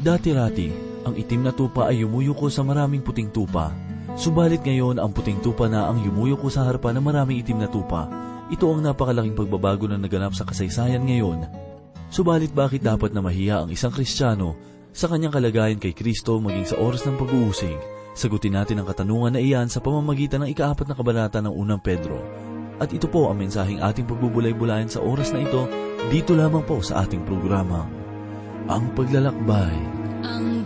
Dati-rati, ang itim na tupa ay yumuyuko sa maraming puting tupa. Subalit ngayon, ang puting tupa na ang yumuyuko sa harapan ng maraming itim na tupa. Ito ang napakalaking pagbabago na naganap sa kasaysayan ngayon. Subalit bakit dapat na mahiya ang isang Kristiyano sa kanyang kalagayan kay Kristo maging sa oras ng pag-uusig? Sagutin natin ang katanungan na iyan sa pamamagitan ng ikaapat na kabanata ng unang Pedro. At ito po ang mensaheng ating pagbubulay-bulayan sa oras na ito, dito lamang po sa ating programa. Ang Paglalakbay. Ang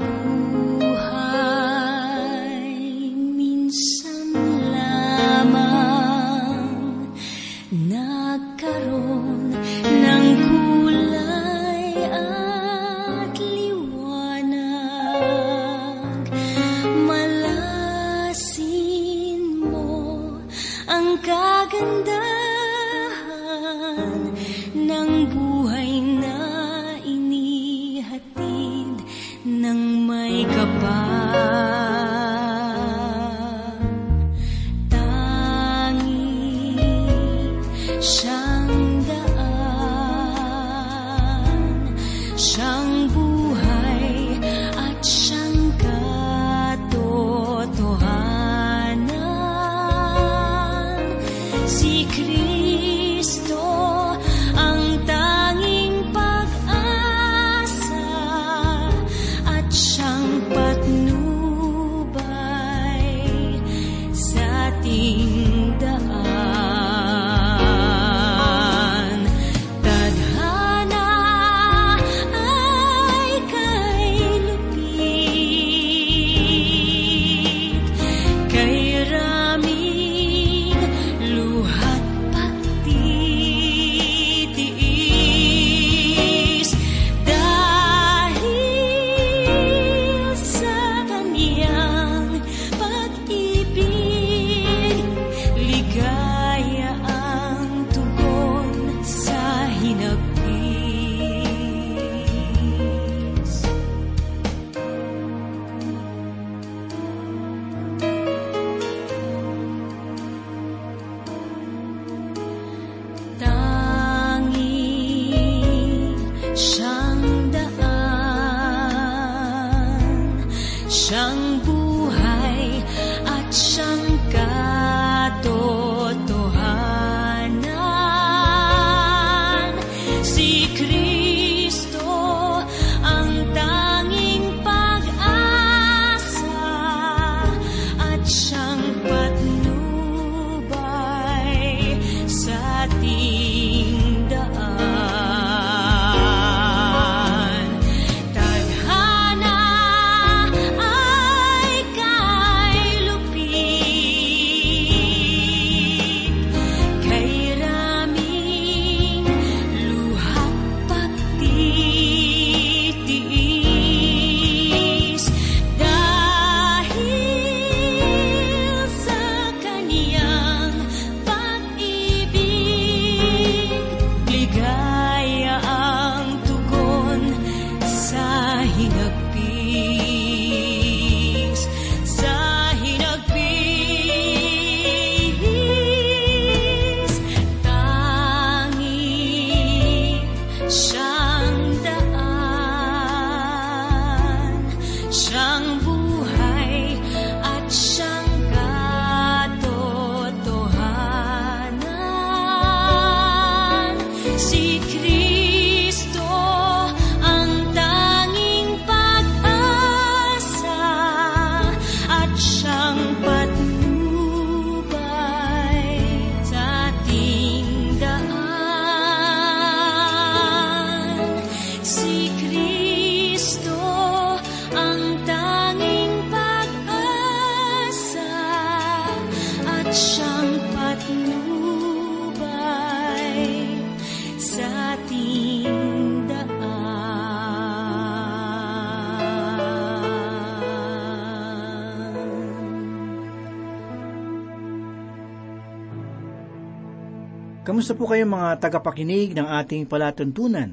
Kamusta po kayo mga tagapakinig ng ating palatuntunan?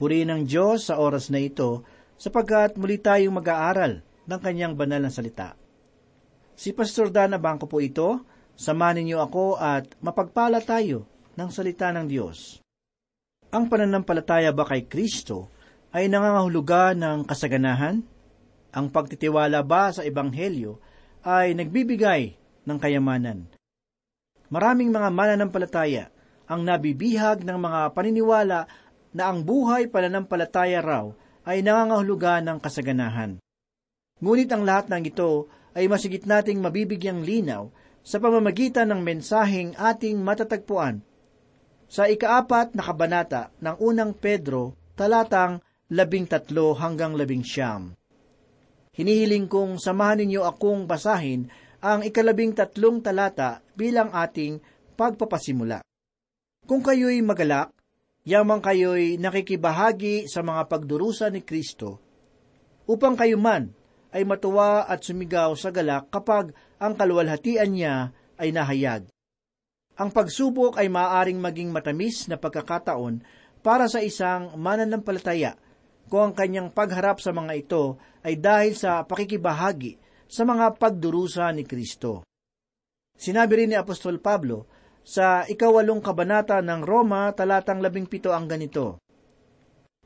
Purihin ng Diyos sa oras na ito sapagkat muli tayong mag-aaral ng kanyang banal na salita. Si Pastor Dana Bangko po ito, samanin niyo ako at mapagpala tayo ng salita ng Diyos. Ang pananampalataya ba kay Kristo ay nangangahulugan ng kasaganahan? Ang pagtitiwala ba sa Ebanghelyo ay nagbibigay ng kayamanan? Maraming mga mananampalataya ang nabibihag ng mga paniniwala na ang buhay pananampalataya raw ay nangangahulugan ng kasaganahan. Ngunit ang lahat ng ito ay masigit nating mabibigyang linaw sa pamamagitan ng mensaheng ating matatagpuan sa ikaapat na kabanata ng unang Pedro, talatang labing tatlo hanggang labing siyam. Hinihiling kong samahan ninyo akong basahin ang ikalabing tatlong talata bilang ating pagpapasimula. Kung kayo'y magalak, yamang kayo'y nakikibahagi sa mga pagdurusa ni Kristo, upang kayo man ay matuwa at sumigaw sa galak kapag ang kaluwalhatian niya ay nahayag. Ang pagsubok ay maaaring maging matamis na pagkakataon para sa isang mananampalataya kung ang kanyang pagharap sa mga ito ay dahil sa pakikibahagi sa mga pagdurusa ni Kristo. Sinabi rin ni Apostol Pablo sa ikawalong kabanata ng Roma talatang labing pito ang ganito.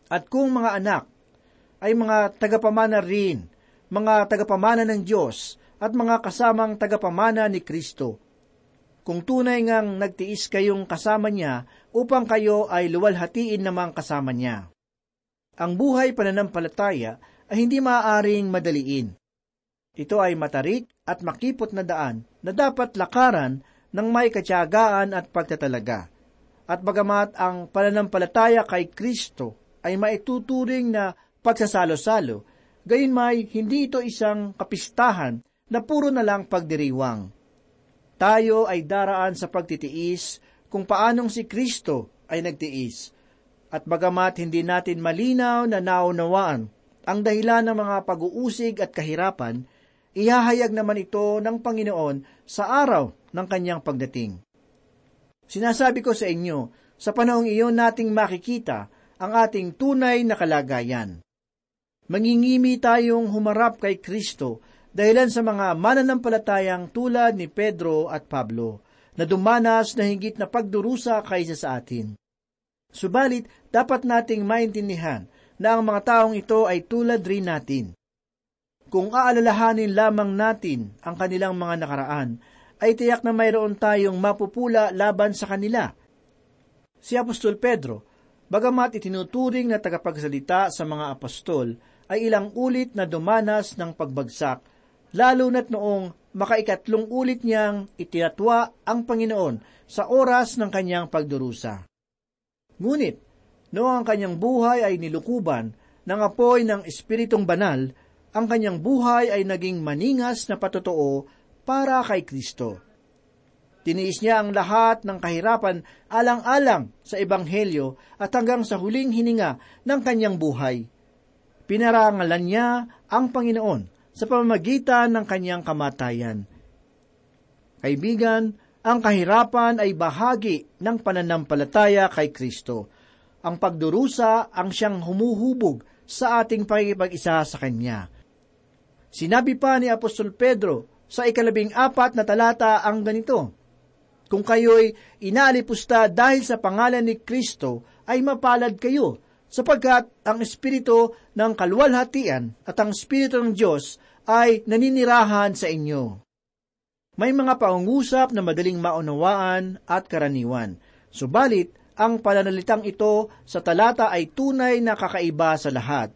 At kung mga anak ay mga tagapamana rin, mga tagapamana ng Diyos at mga kasamang tagapamana ni Kristo, kung tunay ngang nagtiis kayong kasama niya upang kayo ay luwalhatiin namang kasama niya. Ang buhay pananampalataya ay hindi maaaring madaliin. Ito ay matarik at makipot na daan na dapat lakaran ng may katyagaan at pagtatalaga. At bagamat ang pananampalataya kay Kristo ay maituturing na pagsasalo-salo, gayon may hindi ito isang kapistahan na puro na lang pagdiriwang. Tayo ay daraan sa pagtitiis kung paanong si Kristo ay nagtiis. At bagamat hindi natin malinaw na naunawaan ang dahilan ng mga pag-uusig at kahirapan, ihahayag naman ito ng Panginoon sa araw ng kanyang pagdating. Sinasabi ko sa inyo, sa panahong iyon nating makikita ang ating tunay na kalagayan. Mangingimi tayong humarap kay Kristo dahilan sa mga mananampalatayang tulad ni Pedro at Pablo na dumanas na higit na pagdurusa kaysa sa atin. Subalit, dapat nating maintindihan na ang mga taong ito ay tulad rin natin. Kung aalalahanin lamang natin ang kanilang mga nakaraan, ay tiyak na mayroon tayong mapupula laban sa kanila. Si Apostol Pedro, bagamat itinuturing na tagapagsalita sa mga apostol, ay ilang ulit na dumanas ng pagbagsak, lalo na't noong makaikatlong ulit niyang itinatwa ang Panginoon sa oras ng kanyang pagdurusa. Ngunit, noong ang kanyang buhay ay nilukuban ng apoy ng Espiritong Banal, ang kanyang buhay ay naging maningas na patotoo para kay Kristo. Tiniis niya ang lahat ng kahirapan alang-alang sa Ebanghelyo at hanggang sa huling hininga ng kanyang buhay. Pinarangalan niya ang Panginoon sa pamamagitan ng kanyang kamatayan. Kaibigan, ang kahirapan ay bahagi ng pananampalataya kay Kristo. Ang pagdurusa ang siyang humuhubog sa ating pakikipag-isa sa Kanya. Sinabi pa ni Apostol Pedro sa ikalabing apat na talata ang ganito, Kung kayo'y inalipusta dahil sa pangalan ni Kristo, ay mapalad kayo, sapagkat ang Espiritu ng kaluwalhatian at ang Espiritu ng Diyos ay naninirahan sa inyo. May mga paungusap na madaling maunawaan at karaniwan, subalit ang pananalitang ito sa talata ay tunay na kakaiba sa lahat.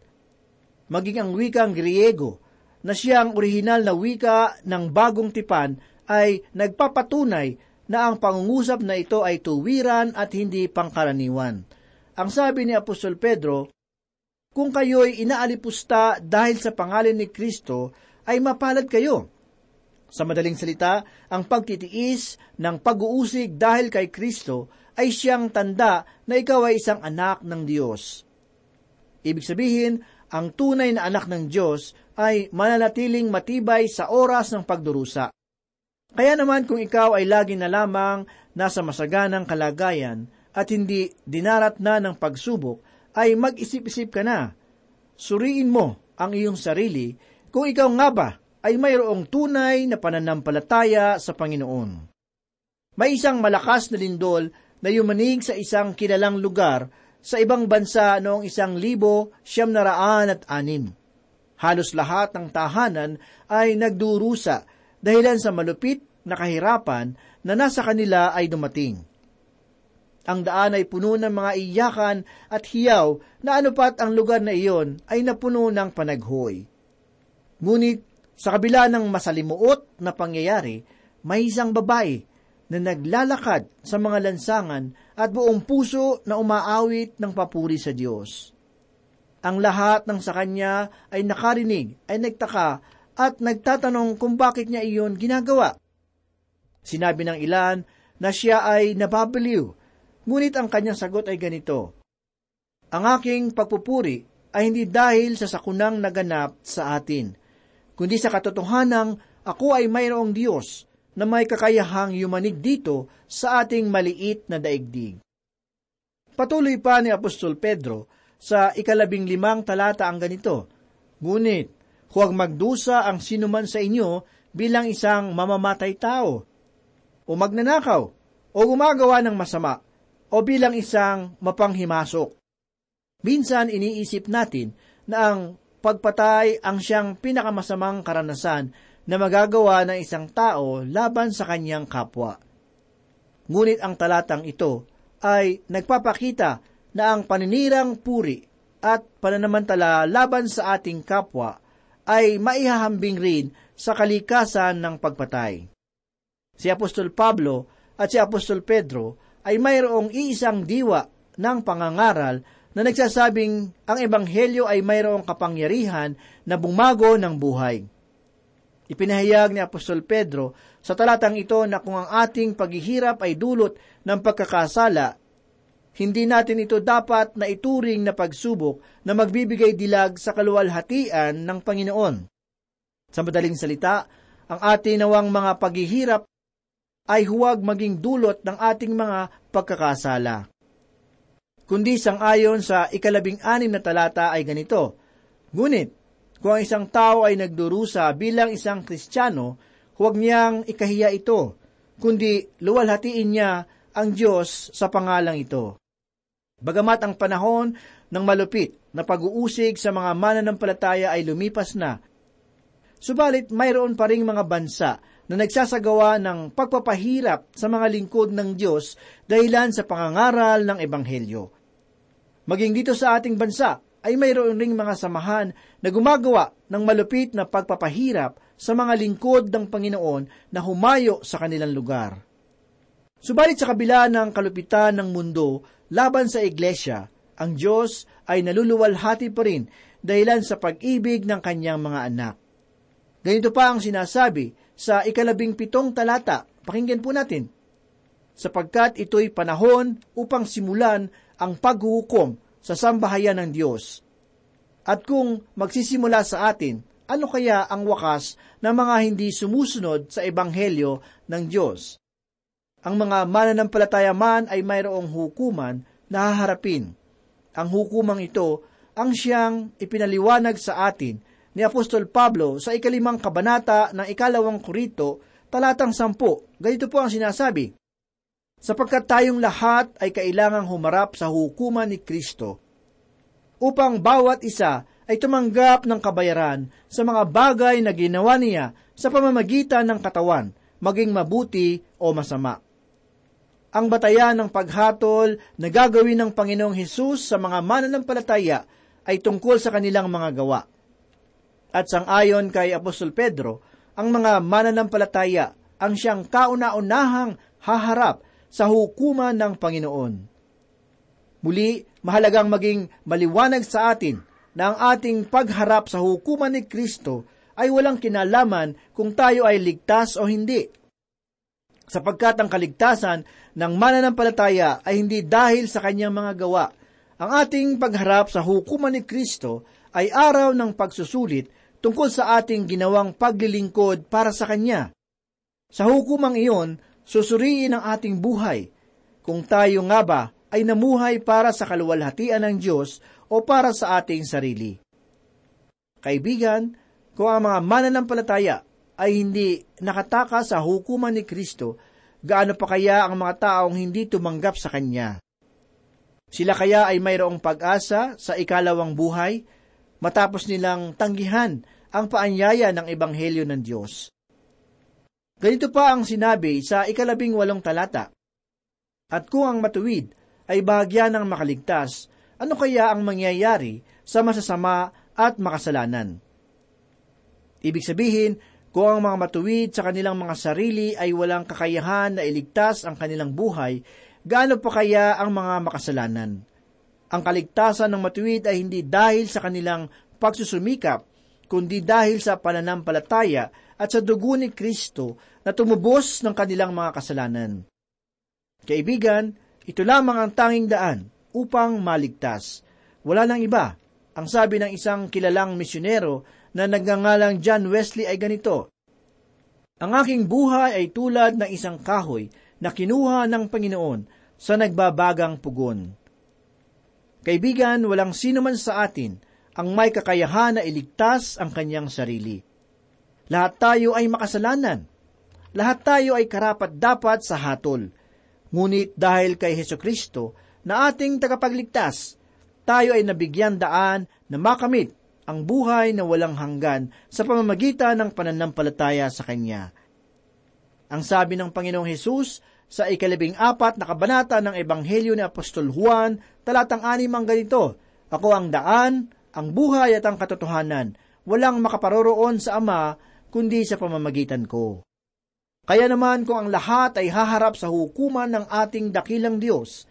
Maging ang wikang Griego na siyang orihinal na wika ng bagong tipan ay nagpapatunay na ang pangungusap na ito ay tuwiran at hindi pangkaraniwan. Ang sabi ni Apostol Pedro, Kung kayo'y inaalipusta dahil sa pangalan ni Kristo, ay mapalad kayo. Sa madaling salita, ang pagtitiis ng pag-uusig dahil kay Kristo ay siyang tanda na ikaw ay isang anak ng Diyos. Ibig sabihin, ang tunay na anak ng Diyos ay mananatiling matibay sa oras ng pagdurusa. Kaya naman kung ikaw ay lagi na lamang nasa masaganang kalagayan at hindi dinarat na ng pagsubok, ay mag-isip-isip ka na. Suriin mo ang iyong sarili kung ikaw nga ba ay mayroong tunay na pananampalataya sa Panginoon. May isang malakas na lindol na yumanig sa isang kilalang lugar sa ibang bansa noong isang libo siyam na raan at anim. Halos lahat ng tahanan ay nagdurusa dahilan sa malupit na kahirapan na nasa kanila ay dumating. Ang daan ay puno ng mga iyakan at hiyaw na anupat ang lugar na iyon ay napuno ng panaghoy. Ngunit sa kabila ng masalimuot na pangyayari, may isang babae na naglalakad sa mga lansangan at buong puso na umaawit ng papuri sa Diyos. Ang lahat ng sa kanya ay nakarinig, ay nagtaka at nagtatanong kung bakit niya iyon ginagawa. Sinabi ng ilan na siya ay nababaliw, ngunit ang kanyang sagot ay ganito, Ang aking pagpupuri ay hindi dahil sa sakunang naganap sa atin, kundi sa katotohanang ako ay mayroong Diyos na may kakayahang yumanig dito sa ating maliit na daigdig. Patuloy pa ni Apostol Pedro sa ikalabing limang talata ang ganito, Ngunit, huwag magdusa ang sinuman sa inyo bilang isang mamamatay tao, o magnanakaw, o gumagawa ng masama, o bilang isang mapanghimasok. Minsan iniisip natin na ang pagpatay ang siyang pinakamasamang karanasan na magagawa ng isang tao laban sa kanyang kapwa. Ngunit ang talatang ito ay nagpapakita na ang paninirang puri at pananamantala laban sa ating kapwa ay maihahambing rin sa kalikasan ng pagpatay. Si Apostol Pablo at si Apostol Pedro ay mayroong iisang diwa ng pangangaral na nagsasabing ang ebanghelyo ay mayroong kapangyarihan na bumago ng buhay. Ipinahayag ni Apostol Pedro sa talatang ito na kung ang ating paghihirap ay dulot ng pagkakasala, hindi natin ito dapat na ituring na pagsubok na magbibigay dilag sa kaluwalhatian ng Panginoon. Sa madaling salita, ang ating nawang mga paghihirap ay huwag maging dulot ng ating mga pagkakasala. Kundi sang ayon sa ikalabing anim na talata ay ganito, Ngunit, kung ang isang tao ay nagdurusa bilang isang Kristiyano, huwag niyang ikahiya ito, kundi luwalhatiin niya ang Diyos sa pangalang ito. Bagamat ang panahon ng malupit na pag-uusig sa mga mananampalataya ay lumipas na, subalit mayroon pa ring mga bansa na nagsasagawa ng pagpapahirap sa mga lingkod ng Diyos dahilan sa pangangaral ng Ebanghelyo. Maging dito sa ating bansa, ay mayroon ring mga samahan na gumagawa ng malupit na pagpapahirap sa mga lingkod ng Panginoon na humayo sa kanilang lugar. Subalit sa kabila ng kalupitan ng mundo laban sa iglesia, ang Diyos ay naluluwalhati pa rin dahilan sa pag-ibig ng kanyang mga anak. Ganito pa ang sinasabi sa ikalabing pitong talata. Pakinggan po natin. Sapagkat ito'y panahon upang simulan ang paghuhukom sa sambahayan ng Diyos. At kung magsisimula sa atin, ano kaya ang wakas ng mga hindi sumusunod sa ebanghelyo ng Diyos? Ang mga mananampalataya man ay mayroong hukuman na haharapin. Ang hukumang ito ang siyang ipinaliwanag sa atin ni Apostol Pablo sa ikalimang kabanata ng ikalawang kurito, talatang sampu. Ganito po ang sinasabi, sapagkat tayong lahat ay kailangang humarap sa hukuman ni Kristo, upang bawat isa ay tumanggap ng kabayaran sa mga bagay na ginawa niya sa pamamagitan ng katawan, maging mabuti o masama. Ang batayan ng paghatol na gagawin ng Panginoong Hesus sa mga mananampalataya ay tungkol sa kanilang mga gawa. At sangayon kay Apostol Pedro, ang mga mananampalataya ang siyang kauna-unahang haharap sa hukuman ng Panginoon. Muli, mahalagang maging maliwanag sa atin na ang ating pagharap sa hukuman ni Kristo ay walang kinalaman kung tayo ay ligtas o hindi. Sapagkat ang kaligtasan ng mananampalataya ay hindi dahil sa kanyang mga gawa. Ang ating pagharap sa hukuman ni Kristo ay araw ng pagsusulit tungkol sa ating ginawang paglilingkod para sa Kanya. Sa hukumang iyon, susuriin ang ating buhay. Kung tayo nga ba ay namuhay para sa kaluwalhatian ng Diyos o para sa ating sarili. Kaibigan, kung ang mga mananampalataya ay hindi nakataka sa hukuman ni Kristo, gaano pa kaya ang mga taong hindi tumanggap sa Kanya? Sila kaya ay mayroong pag-asa sa ikalawang buhay matapos nilang tanggihan ang paanyaya ng Ebanghelyo ng Diyos. Ganito pa ang sinabi sa ikalabing walong talata. At kung ang matuwid ay bahagya ng makaligtas, ano kaya ang mangyayari sa masasama at makasalanan? Ibig sabihin, kung ang mga matuwid sa kanilang mga sarili ay walang kakayahan na iligtas ang kanilang buhay, gaano pa kaya ang mga makasalanan? Ang kaligtasan ng matuwid ay hindi dahil sa kanilang pagsusumikap, kundi dahil sa pananampalataya at sa dugo ni Kristo na tumubos ng kanilang mga kasalanan. Kaibigan, ito lamang ang tanging daan upang maligtas. Wala nang iba. Ang sabi ng isang kilalang misyonero na nagngangalang John Wesley ay ganito, Ang aking buhay ay tulad ng isang kahoy na kinuha ng Panginoon sa nagbabagang pugon. Kaibigan, walang sino man sa atin ang may kakayahan na iligtas ang kanyang sarili. Lahat tayo ay makasalanan. Lahat tayo ay karapat dapat sa hatol. Ngunit dahil kay Heso Kristo na ating tagapagligtas, tayo ay nabigyan daan na makamit ang buhay na walang hanggan sa pamamagitan ng pananampalataya sa Kanya. Ang sabi ng Panginoong Hesus sa ikalabing apat na kabanata ng Ebanghelyo ni Apostol Juan, talatang anim ang ganito, Ako ang daan, ang buhay at ang katotohanan, walang makaparoroon sa Ama, kundi sa pamamagitan ko. Kaya naman kung ang lahat ay haharap sa hukuman ng ating dakilang Diyos,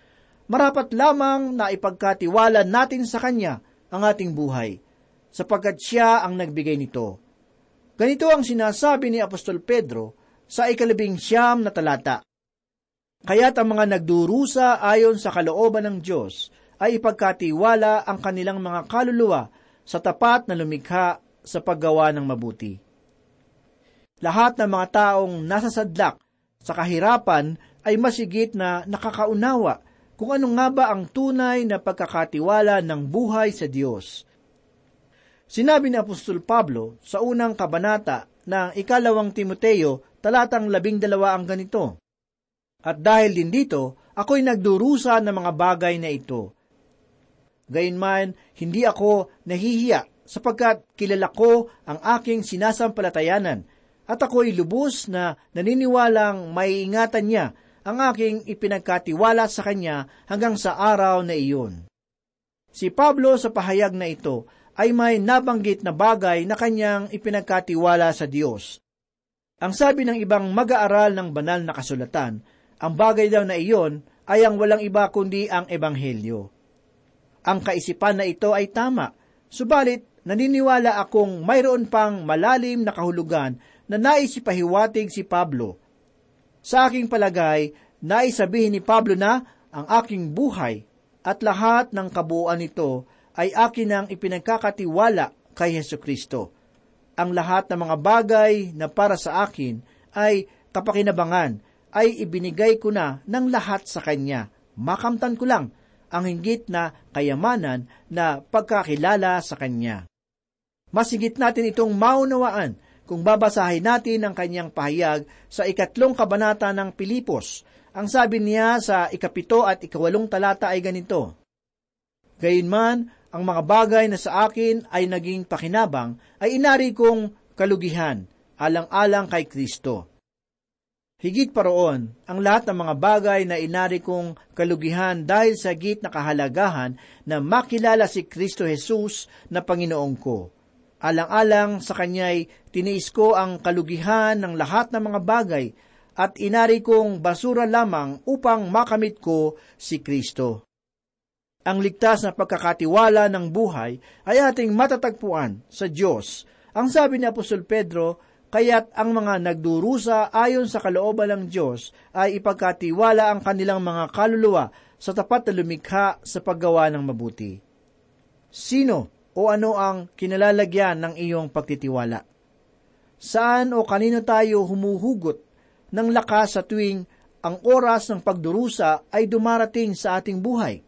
marapat lamang na ipagkatiwala natin sa Kanya ang ating buhay sapagkat siya ang nagbigay nito. Ganito ang sinasabi ni Apostol Pedro sa ikalabing siyam na talata. Kaya't ang mga nagdurusa ayon sa kalooban ng Diyos ay ipagkatiwala ang kanilang mga kaluluwa sa tapat na lumikha sa paggawa ng mabuti. Lahat ng mga taong nasa sadlak sa kahirapan ay masigit na nakakaunawa kung ano nga ba ang tunay na pagkakatiwala ng buhay sa Diyos. Sinabi ni Apostol Pablo sa unang kabanata ng ikalawang Timoteo, talatang labing dalawa ang ganito. At dahil din dito, ako'y nagdurusa ng mga bagay na ito. Gayunman, hindi ako nahihiya sapagkat kilala ko ang aking sinasampalatayanan at ako'y lubos na naniniwalang maiingatan niya ang aking ipinagkatiwala sa kanya hanggang sa araw na iyon. Si Pablo sa pahayag na ito ay may nabanggit na bagay na kanyang ipinagkatiwala sa Diyos. Ang sabi ng ibang mag-aaral ng banal na kasulatan, ang bagay daw na iyon ay ang walang iba kundi ang Ebanghelyo. Ang kaisipan na ito ay tama, subalit naniniwala akong mayroon pang malalim na kahulugan na naisipahiwatig si Pablo. Sa aking palagay, naisabihin ni Pablo na ang aking buhay at lahat ng kabuuan nito ay akin ang ipinagkakatiwala kay Heso Kristo. Ang lahat ng mga bagay na para sa akin ay kapakinabangan, ay ibinigay ko na ng lahat sa Kanya. Makamtan ko lang ang hinggit na kayamanan na pagkakilala sa Kanya. Masigit natin itong maunawaan kung babasahin natin ang kanyang pahayag sa ikatlong kabanata ng Pilipos. Ang sabi niya sa ikapito at ikawalong talata ay ganito, Gayunman, ang mga bagay na sa akin ay naging pakinabang ay inari kong kalugihan, alang-alang kay Kristo. Higit pa roon, ang lahat ng mga bagay na inari kong kalugihan dahil sa git na kahalagahan na makilala si Kristo Jesus na Panginoon ko. Alang-alang sa Kanya'y tiniis ko ang kalugihan ng lahat ng mga bagay at inari kong basura lamang upang makamit ko si Kristo ang ligtas na pagkakatiwala ng buhay ay ating matatagpuan sa Diyos. Ang sabi ni Apostol Pedro, kaya't ang mga nagdurusa ayon sa kalooban ng Diyos ay ipagkatiwala ang kanilang mga kaluluwa sa tapat na lumikha sa paggawa ng mabuti. Sino o ano ang kinalalagyan ng iyong pagtitiwala? Saan o kanino tayo humuhugot ng lakas sa tuwing ang oras ng pagdurusa ay dumarating sa ating buhay?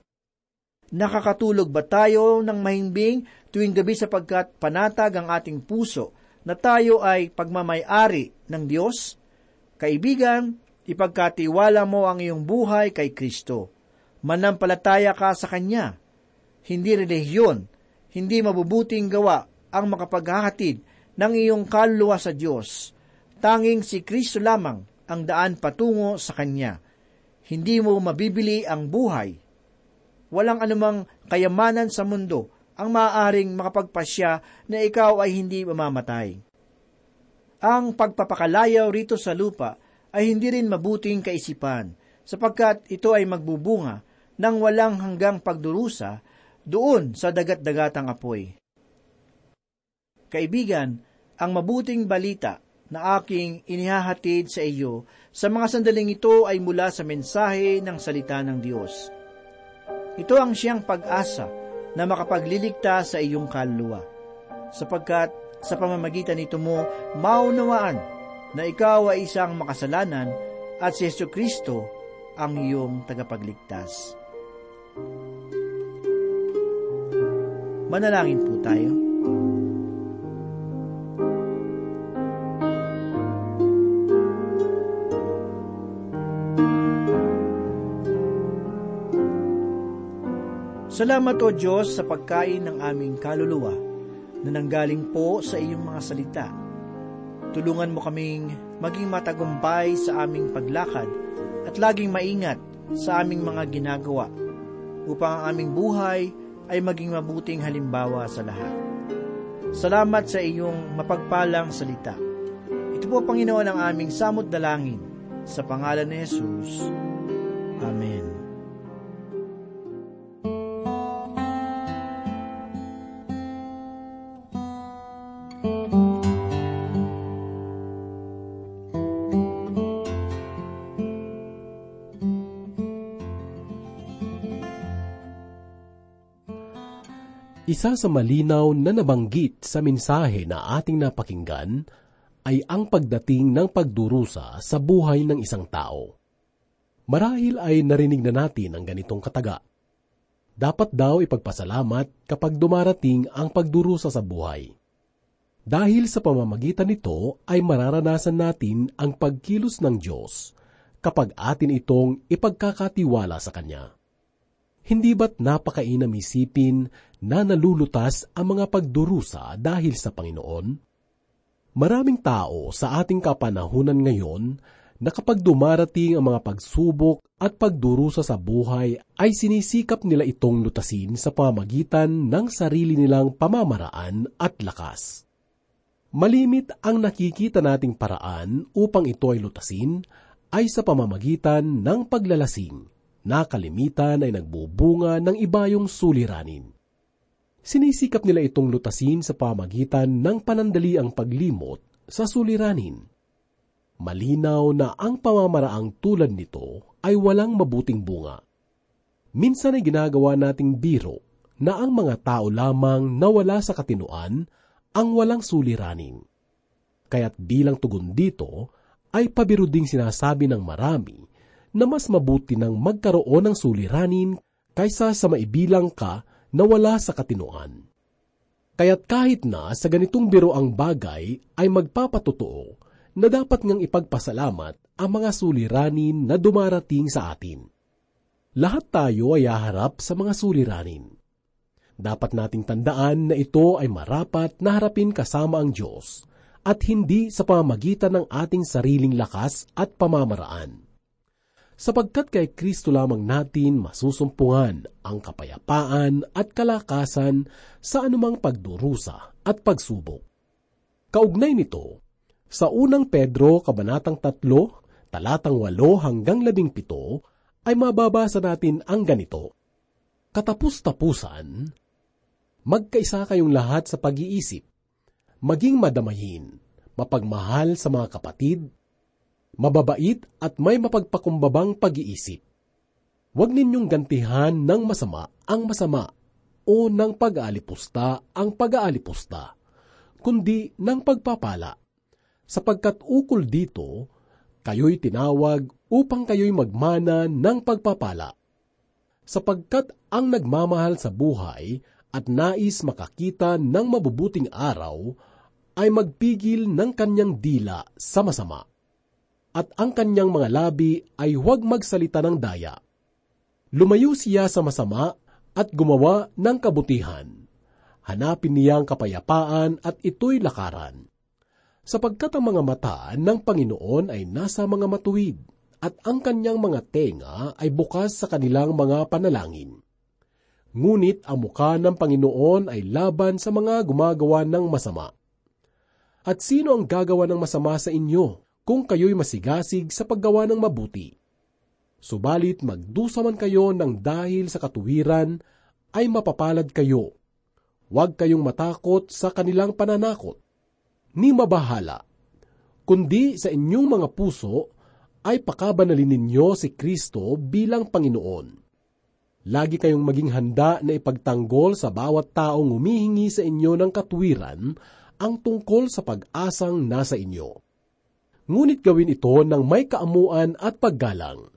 Nakakatulog ba tayo ng mahimbing tuwing gabi sapagkat panatag ang ating puso na tayo ay pagmamayari ng Diyos? Kaibigan, ipagkatiwala mo ang iyong buhay kay Kristo. Manampalataya ka sa Kanya. Hindi relihiyon, hindi mabubuting gawa ang makapaghahatid ng iyong kaluluwa sa Diyos. Tanging si Kristo lamang ang daan patungo sa Kanya. Hindi mo mabibili ang buhay. Walang anumang kayamanan sa mundo ang maaaring makapagpasya na ikaw ay hindi mamamatay. Ang pagpapakalayaw rito sa lupa ay hindi rin mabuting kaisipan, sapagkat ito ay magbubunga ng walang hanggang pagdurusa doon sa dagat-dagatang apoy. Kaibigan, ang mabuting balita na aking inihahatid sa iyo sa mga sandaling ito ay mula sa mensahe ng salita ng Diyos. Ito ang siyang pag-asa na makapagliligtas sa iyong kaluluwa, sapagkat sa pamamagitan nito mo maunawaan na ikaw ay isang makasalanan at si Yesu Kristo ang iyong tagapagligtas. Manalangin po tayo. Salamat o Diyos sa pagkain ng aming kaluluwa na nanggaling po sa iyong mga salita. Tulungan mo kaming maging matagumpay sa aming paglakad at laging maingat sa aming mga ginagawa upang ang aming buhay ay maging mabuting halimbawa sa lahat. Salamat sa iyong mapagpalang salita. Ito po, Panginoon, ang aming samot dalangin. Sa pangalan ni Jesus. Amen. Isa sa malinaw na nabanggit sa mensahe na ating napakinggan ay ang pagdating ng pagdurusa sa buhay ng isang tao. Marahil ay narinig na natin ang ganitong kataga. Dapat daw ipagpasalamat kapag dumarating ang pagdurusa sa buhay. Dahil sa pamamagitan nito ay mararanasan natin ang pagkilos ng Diyos kapag atin itong ipagkakatiwala sa Kanya. Hindi ba't napakainam isipin na nalulutas ang mga pagdurusa dahil sa Panginoon? Maraming tao sa ating kapanahunan ngayon na kapag dumarating ang mga pagsubok at pagdurusa sa buhay ay sinisikap nila itong lutasin sa pamagitan ng sarili nilang pamamaraan at lakas. Malimit ang nakikita nating paraan upang ito ay lutasin ay sa pamamagitan ng paglalasing na kalimitan ay nagbubunga ng ibayong suliranin. Sinisikap nila itong lutasin sa pamagitan ng panandaliang paglimot sa suliranin. Malinaw na ang pamamaraang tulad nito ay walang mabuting bunga. Minsan ay ginagawa nating biro na ang mga tao lamang na wala sa katinuan ang walang suliranin. Kaya't bilang tugon dito, ay pabiro ding sinasabi ng marami na mas mabuti nang magkaroon ng suliranin kaysa sa maibilang ka na wala sa katinuan. Kaya't kahit na sa ganitong biro ang bagay ay magpapatotoo na dapat ngang ipagpasalamat ang mga suliranin na dumarating sa atin. Lahat tayo ay haharap sa mga suliranin. Dapat nating tandaan na ito ay marapat na harapin kasama ang Diyos at hindi sa pamamagitan ng ating sariling lakas at pamamaraan sapagkat kay Kristo lamang natin masusumpungan ang kapayapaan at kalakasan sa anumang pagdurusa at pagsubok. Kaugnay nito, sa unang Pedro Kabanatang 3, talatang 8 hanggang 17, ay mababasa natin ang ganito. Katapus-tapusan, magkaisa kayong lahat sa pag-iisip, maging madamayin, mapagmahal sa mga kapatid, mababait at may mapagpakumbabang pag-iisip. Huwag ninyong gantihan ng masama ang masama o ng pag-aalipusta ang pag-aalipusta, kundi ng pagpapala. Sapagkat ukol dito, kayo'y tinawag upang kayo'y magmana ng pagpapala. Sapagkat ang nagmamahal sa buhay at nais makakita ng mabubuting araw ay magpigil ng kanyang dila sa masama at ang kanyang mga labi ay huwag magsalita ng daya. Lumayo siya sa masama at gumawa ng kabutihan. Hanapin niya ang kapayapaan at ito'y lakaran. Sapagkat ang mga mata ng Panginoon ay nasa mga matuwid at ang kanyang mga tenga ay bukas sa kanilang mga panalangin. Ngunit ang mukha ng Panginoon ay laban sa mga gumagawa ng masama. At sino ang gagawa ng masama sa inyo kung kayo'y masigasig sa paggawa ng mabuti? Subalit magdusa man kayo ng dahil sa katuwiran, ay mapapalad kayo. Huwag kayong matakot sa kanilang pananakot. Ni mabahala, kundi sa inyong mga puso ay pakabanalin ninyo si Kristo bilang Panginoon. Lagi kayong maging handa na ipagtanggol sa bawat taong humihingi sa inyo ng katwiran ang tungkol sa pag-asang nasa inyo. Ngunit gawin ito ng may kaamuan at paggalang.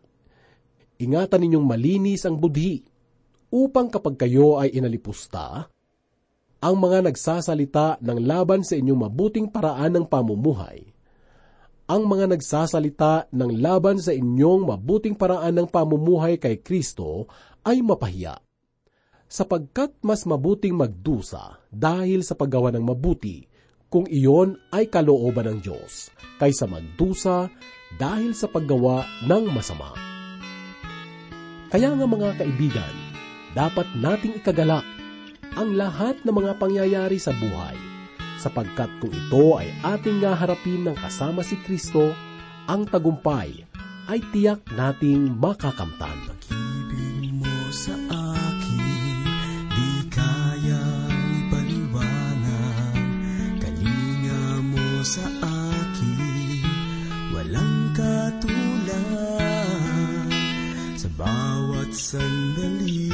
Ingatan ninyong malinis ang budhi upang kapag kayo ay inalipusta, ang mga nagsasalita ng laban sa inyong mabuting paraan ng pamumuhay, ang mga nagsasalita ng laban sa inyong mabuting paraan ng pamumuhay kay Kristo ay mapahiya. Sapagkat mas mabuting magdusa dahil sa paggawa ng mabuti kung iyon ay kalooban ng Diyos kaysa magdusa dahil sa paggawa ng masama. Kaya nga mga kaibigan, dapat nating ikagalak ang lahat ng mga pangyayari sa buhay, sapagkat kung ito ay ating ngaharapin ng kasama si Kristo, ang tagumpay ay tiyak nating makakamtan. Pag-ibig mo sa sa akin, walang katulad. Sa bawat sandali,